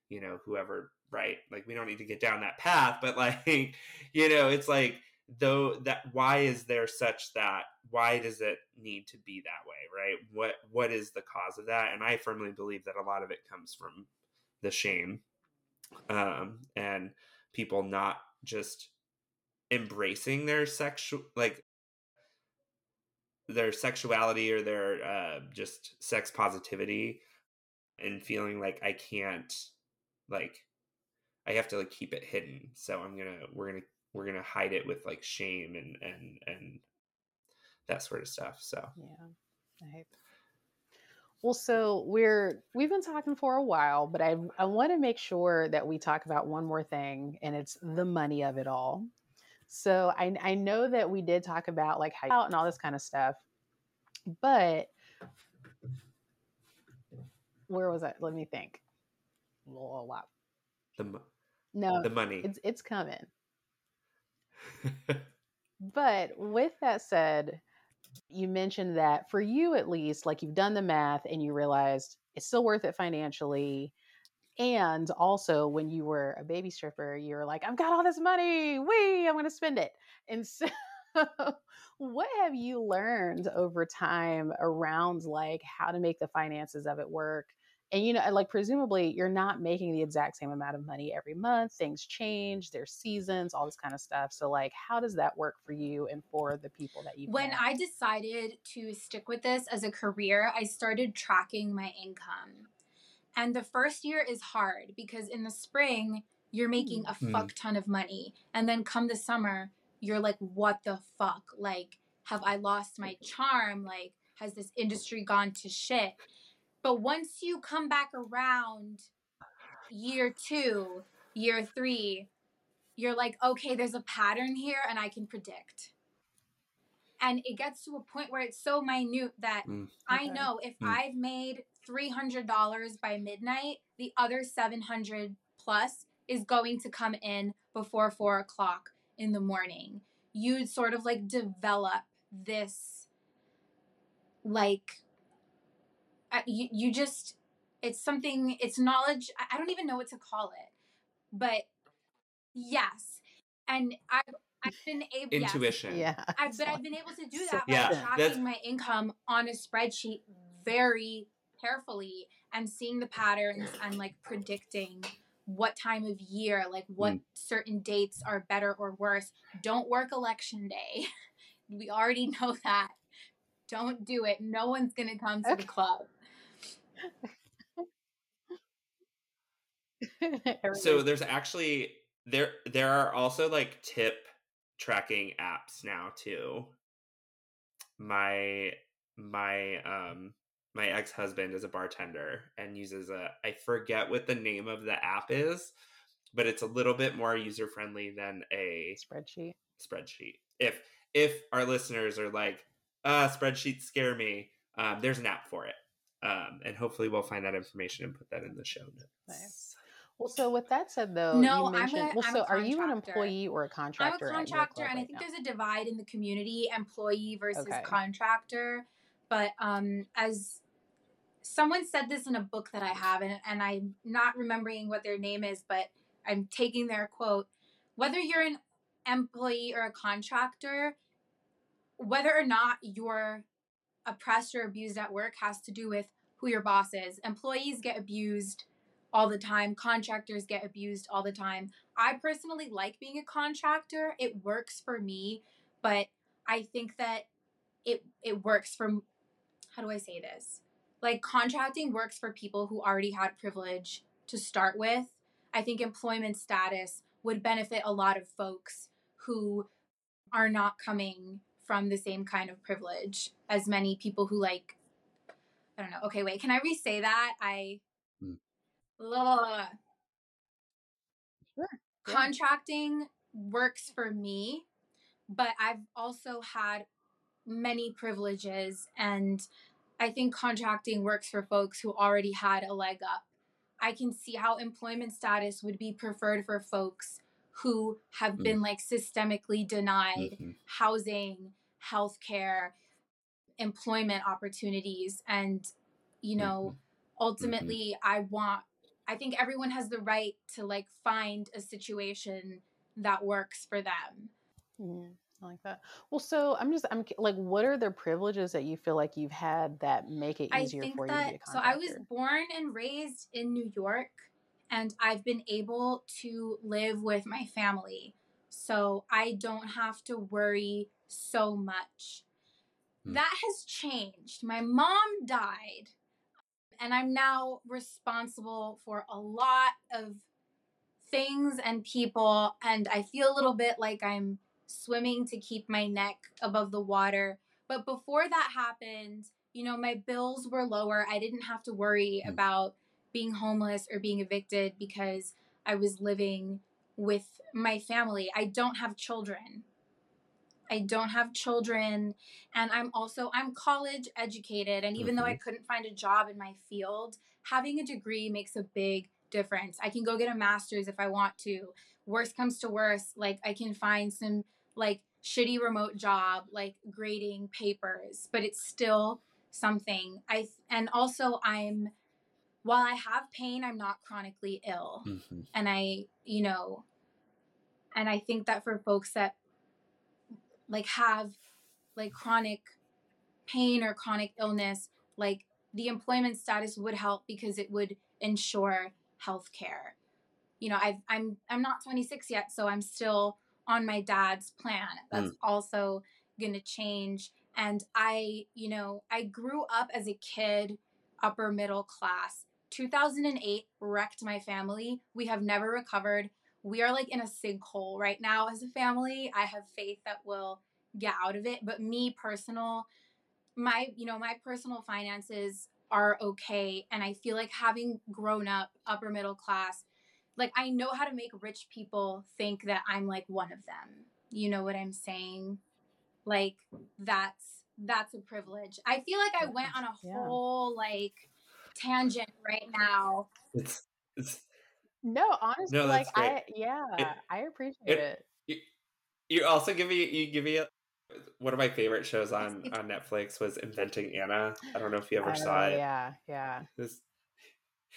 you know, whoever, right? Like we don't need to get down that path, but like, you know, it's like though that why is there such that why does it need to be that way, right? What what is the cause of that? And I firmly believe that a lot of it comes from the shame. Um and people not just embracing their sexual like their sexuality or their uh, just sex positivity and feeling like I can't like I have to like keep it hidden. So I'm gonna we're gonna we're gonna hide it with like shame and and and that sort of stuff. So yeah, I well, so we're we've been talking for a while, but I I want to make sure that we talk about one more thing, and it's the money of it all. So I I know that we did talk about like how and all this kind of stuff, but where was I? Let me think. A lot. The no the money. It's it's coming. but with that said, you mentioned that for you at least, like you've done the math and you realized it's still worth it financially. And also, when you were a baby stripper, you were like, I've got all this money. Wee, I'm going to spend it. And so, what have you learned over time around like how to make the finances of it work? And you know like presumably you're not making the exact same amount of money every month things change there's seasons all this kind of stuff so like how does that work for you and for the people that you when met? i decided to stick with this as a career i started tracking my income and the first year is hard because in the spring you're making a mm. fuck ton of money and then come the summer you're like what the fuck like have i lost my charm like has this industry gone to shit but once you come back around year two, year three, you're like, okay, there's a pattern here and I can predict. And it gets to a point where it's so minute that mm. I know if mm. I've made $300 by midnight, the other 700 plus is going to come in before four o'clock in the morning. You'd sort of like develop this like you, you just it's something it's knowledge i don't even know what to call it but yes and i've I've been able intuition. Yes, yeah. I've, but I've been able to do that by yeah, tracking my income on a spreadsheet very carefully and seeing the patterns and like predicting what time of year, like what mm. certain dates are better or worse. Don't work election day. we already know that. Don't do it. No one's gonna come to okay. the club. so there's actually there there are also like tip tracking apps now too. My my um my ex-husband is a bartender and uses a I forget what the name of the app is, but it's a little bit more user friendly than a spreadsheet. Spreadsheet. If if our listeners are like, uh, spreadsheets scare me, um, there's an app for it. Um, and hopefully we'll find that information and put that in the show notes. Nice. Well, so with that said, though, no, you mentioned. I'm a, well, I'm so are you an employee or a contractor? I'm a contractor, and right I think now? there's a divide in the community: employee versus okay. contractor. But um, as someone said this in a book that I have, and, and I'm not remembering what their name is, but I'm taking their quote: whether you're an employee or a contractor, whether or not you're oppressed or abused at work has to do with who your boss is. Employees get abused all the time, contractors get abused all the time. I personally like being a contractor. It works for me, but I think that it it works for how do I say this? Like contracting works for people who already had privilege to start with. I think employment status would benefit a lot of folks who are not coming from the same kind of privilege as many people who like I don't know. Okay, wait. Can I re-say that? I mm. Sure. Contracting works for me, but I've also had many privileges and I think contracting works for folks who already had a leg up. I can see how employment status would be preferred for folks who have Mm. been like systemically denied Mhm. housing, healthcare, employment opportunities. And, you know, ultimately, I want, I think everyone has the right to like find a situation that works for them. Mhm. I like that. Well, so I'm just I'm like, what are the privileges that you feel like you've had that make it I easier think for you to that be a so I was born and raised in New York and I've been able to live with my family. So I don't have to worry so much. Hmm. That has changed. My mom died and I'm now responsible for a lot of things and people and I feel a little bit like I'm swimming to keep my neck above the water. But before that happened, you know, my bills were lower. I didn't have to worry Mm. about being homeless or being evicted because I was living with my family. I don't have children. I don't have children and I'm also I'm college educated and even though I mm-hmm. couldn't find a job in my field, having a degree makes a big difference. I can go get a master's if I want to. Worst comes to worst, like I can find some like shitty remote job like grading papers, but it's still something. I and also I'm while I have pain, I'm not chronically ill Mhm. and I, you know, and I think that for folks that like have like chronic pain or chronic illness, like the employment status would help because it would ensure health care. You know, I've, I'm I'm not 26 yet, so I'm still on my dad's plan. That's also going to change. And I, you know, I grew up as a kid, upper middle class. 2008 wrecked my family. We have never recovered. We are like in a sinkhole right now as a family. I have faith that we'll get out of it. But me personal, my, you know, my personal finances are okay. And I feel like having grown up upper middle class, like I know how to make rich people think that I'm like one of them. You know what I'm saying? Like that's that's a privilege. I feel like I went on a Yeah. whole like tangent right now. It's it's No, honestly, No, like that's great. I yeah, It- I appreciate it- it. you, you also give me you give me a, one of my favorite shows on on Netflix was Inventing Anna. I don't know if you ever saw Oh, it. Yeah, yeah. It's,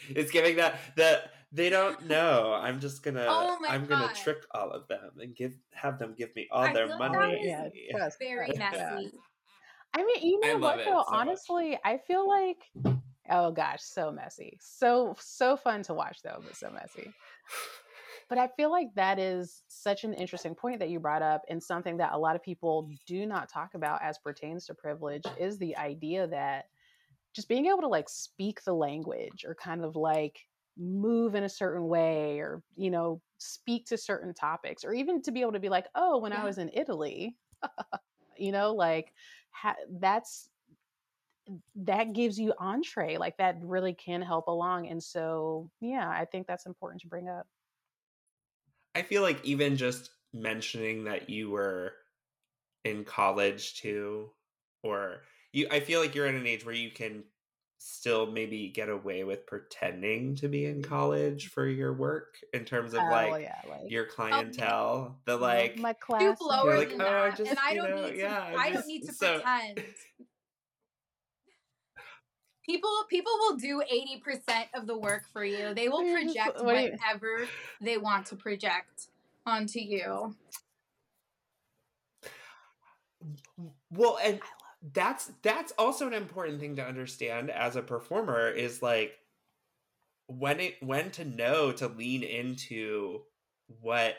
it's giving that that they don't know. I'm just gonna Oh I'm gonna trick all of them and give have them give me all I their money. yeah, trust, Very trust, yeah. messy. I mean, you know love what though? so much. Honestly, I feel like oh gosh, so messy. So so fun to watch though, but so messy. But I feel like that is such an interesting point that you brought up and something that a lot of people do not talk about as pertains to privilege is the idea that just being able to like speak the language or kind of like move in a certain way or you know speak to certain topics or even to be able to be like oh when i was in italy you know like ha- that's that gives you entree like that really can help along and so yeah i think that's important to bring up I feel like even just mentioning that you were in college too, or you, I feel like you're at an age where you can still maybe get away with pretending to be in college for your work in terms of oh like yeah like your oh, clientele. The like, my class like, "Oh, I just, and I don't know, need to. yeah, I I don't need to so- pretend. People, people will do eighty percent of the work for you. They will project what whatever they want to project onto you. well, and that's that's also an important thing to understand as a performer is like when it when to know to lean into what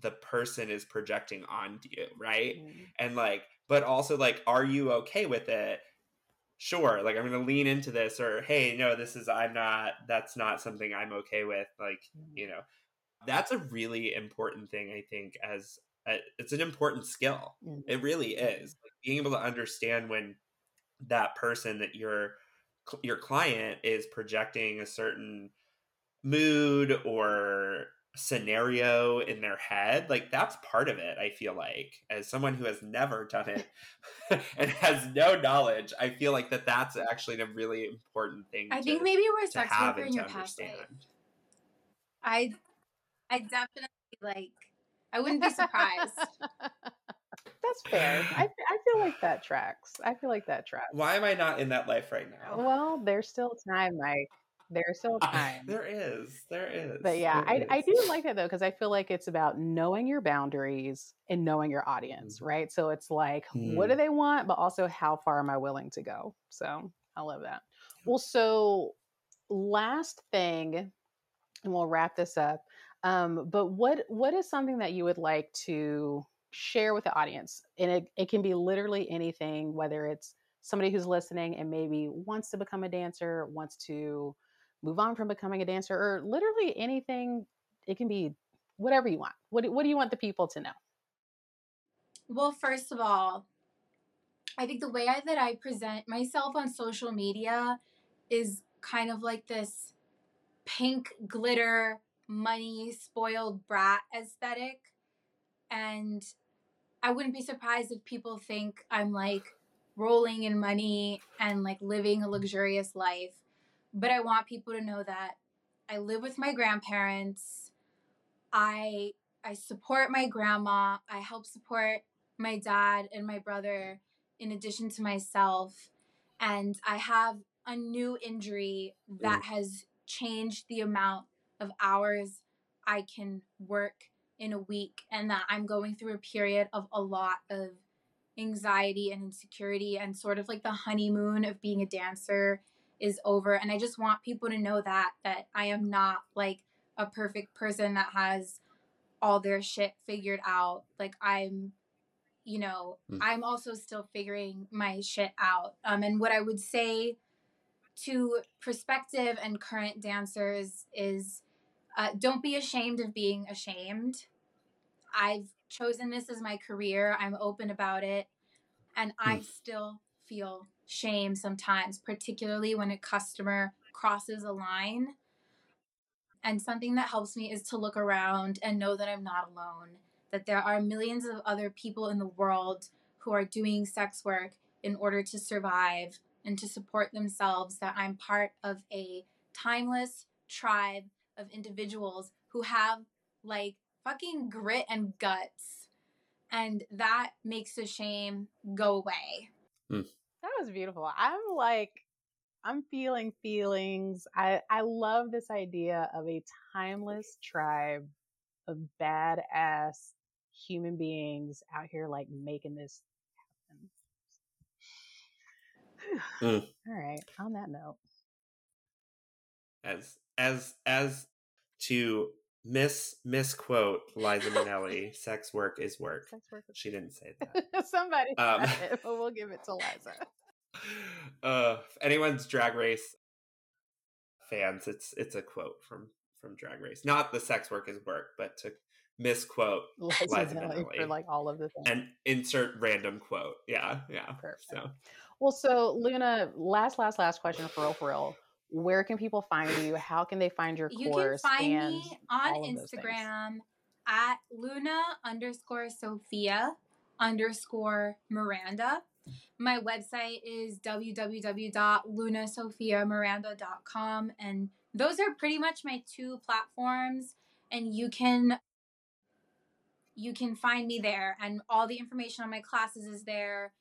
the person is projecting onto you right Mm, and like but also like are you okay with it sure like i'm gonna lean into this or hey no this is i'm not that's not something i'm okay with like mm. you know that's a really important thing i think as a, it's an important skill Mm. it really is like being able to understand when that person that your your client is projecting a certain mood or scenario in their head like that's part of it i feel like as someone who has never done it and has no knowledge i feel like that that's actually a really important thing I to, think maybe we're a to sex have worker in your past life. understand I, I definitely like I wouldn't be surprised. That's fair. I, I feel like that tracks. I feel like that tracks. Why am I not in that life right now? Oh. Well, there's still time, Mike. There's still Ah, time. there is. There is. But yeah, I, I is. do like that though, because I feel like it's about knowing your boundaries and knowing your audience, right? So it's like, what do Mm. they want? But also, how far am I willing to go? So I love that. Well, so last thing, and we'll wrap this up. Um, but what what is something that you would like to share with the audience? And it, it can be literally anything, whether it's somebody who's listening and maybe wants to become a dancer, wants to move on from becoming a dancer, or literally anything. It can be whatever you want. What what do you want the people to know? Well, first of all, I think the way I, that I present myself on social media is kind of like this pink glitter, money spoiled brat aesthetic. And I wouldn't be surprised if people think I'm like rolling in money and like living a luxurious life. But I want people to know that I live with my grandparents. I I support my grandma. I help support my dad and my brother in addition to myself. And I have a new injury that mm. has changed the amount of hours I can work in a week, and that I'm going through a period of a lot of anxiety and insecurity, and sort of like the honeymoon of being a dancer is over. And I just want people to know that that I am not like a perfect person that has all their shit figured out. Like I'm you know, Mm. I'm also still figuring my shit out. Um, and what I would say to prospective and current dancers is uh, don't be ashamed of being ashamed. I've chosen this as my career, I'm open about it. And I still feel shame sometimes, particularly when a customer crosses a line. And something that helps me is to look around and know that I'm not alone, that there are millions of other people in the world who are doing sex work in order to survive and to support themselves, that I'm part of a timeless tribe of individuals who have like fucking grit and guts. And that makes the shame go away. Hmm. That was beautiful. I'm like, I'm feeling feelings. I I love this idea of a timeless tribe of badass human beings out here like making this happen. Mm. All right. On that note, as as as to miss misquote Liza Minnelli, sex work is work. sex work. She didn't say that. Somebody Um, said it, but we'll give it to Liza. uh if anyone's drag race fans, it's it's a quote from from Drag Race. Not the sex work is work, but to misquote Liza, Liza Minnelli for like all of the things. and insert random quote. Yeah, yeah. Perfect. So Well, so Luna, last, last, last question for real, for real. Where can people find you? How can they find your You can course? find and me on all of those things? Instagram at Luna underscore Sofia underscore Miranda. My website is www.lunasophiamiranda.com. And those are pretty much my two platforms. And you can you can find me there and all the information on my classes is there.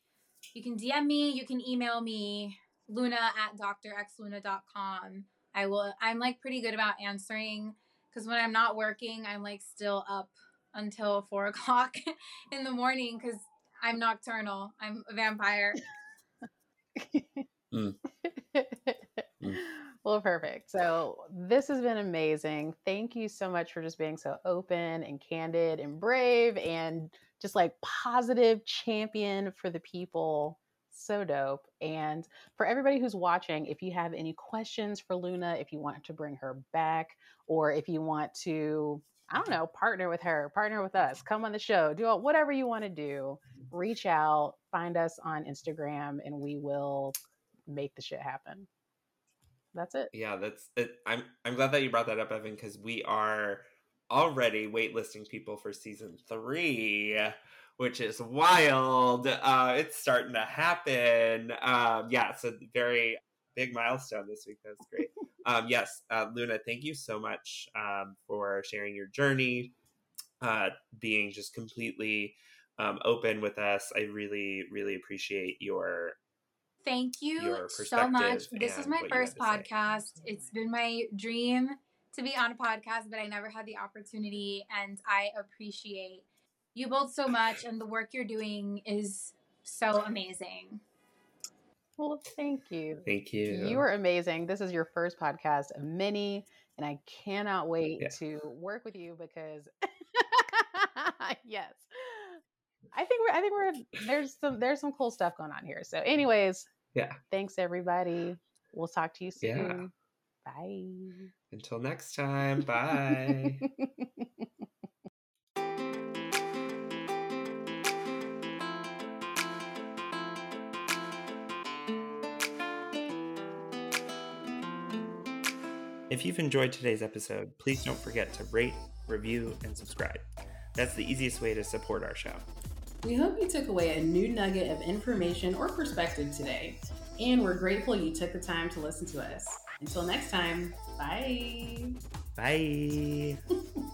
You can DM me, you can email me, luna at drxluna.com. I will, I'm like pretty good about answering because when I'm not working, I'm like still up until four o'clock in the morning because I'm nocturnal. I'm a vampire. Mm. Mm. Well, perfect. So this has been amazing. Thank you so much for just being so open and candid and brave and just like positive champion for the people. So dope. And for everybody who's watching, if you have any questions for Luna, if you want to bring her back, or if you want to, I don't know, partner with her, partner with us, come on the show, do whatever you want to do, reach out, find us on Instagram, and we will make the shit happen. That's it. yeah, that's it. I'm I'm glad that you brought that up, Bevin, because we are already waitlisting people for season three, which is wild. Uh, it's starting to happen. Um, yeah, it's a very big milestone this week. That's great. um, yes, uh, Luna, thank you so much um, for sharing your journey uh, being just completely um, open with us. I really, really appreciate your Thank you so much. This is my what you had first to say. podcast. It's been my dream to be on a podcast, but I never had the opportunity. And I appreciate you both so much. And the work you're doing is so amazing. Well, thank you. Thank you. You are amazing. This is your first podcast of many, and I cannot wait Yeah. to work with you because yes. I think we're I think we're there's some there's some cool stuff going on here. So anyways, Yeah. Thanks everybody. We'll talk to you Yeah. soon. Bye. Until next time. Bye. If you've enjoyed today's episode, please don't forget to rate, review, and subscribe. That's the easiest way to support our show. We hope you took away a new nugget of information or perspective today, and we're grateful you took the time to listen to us. Until next time, bye. Bye.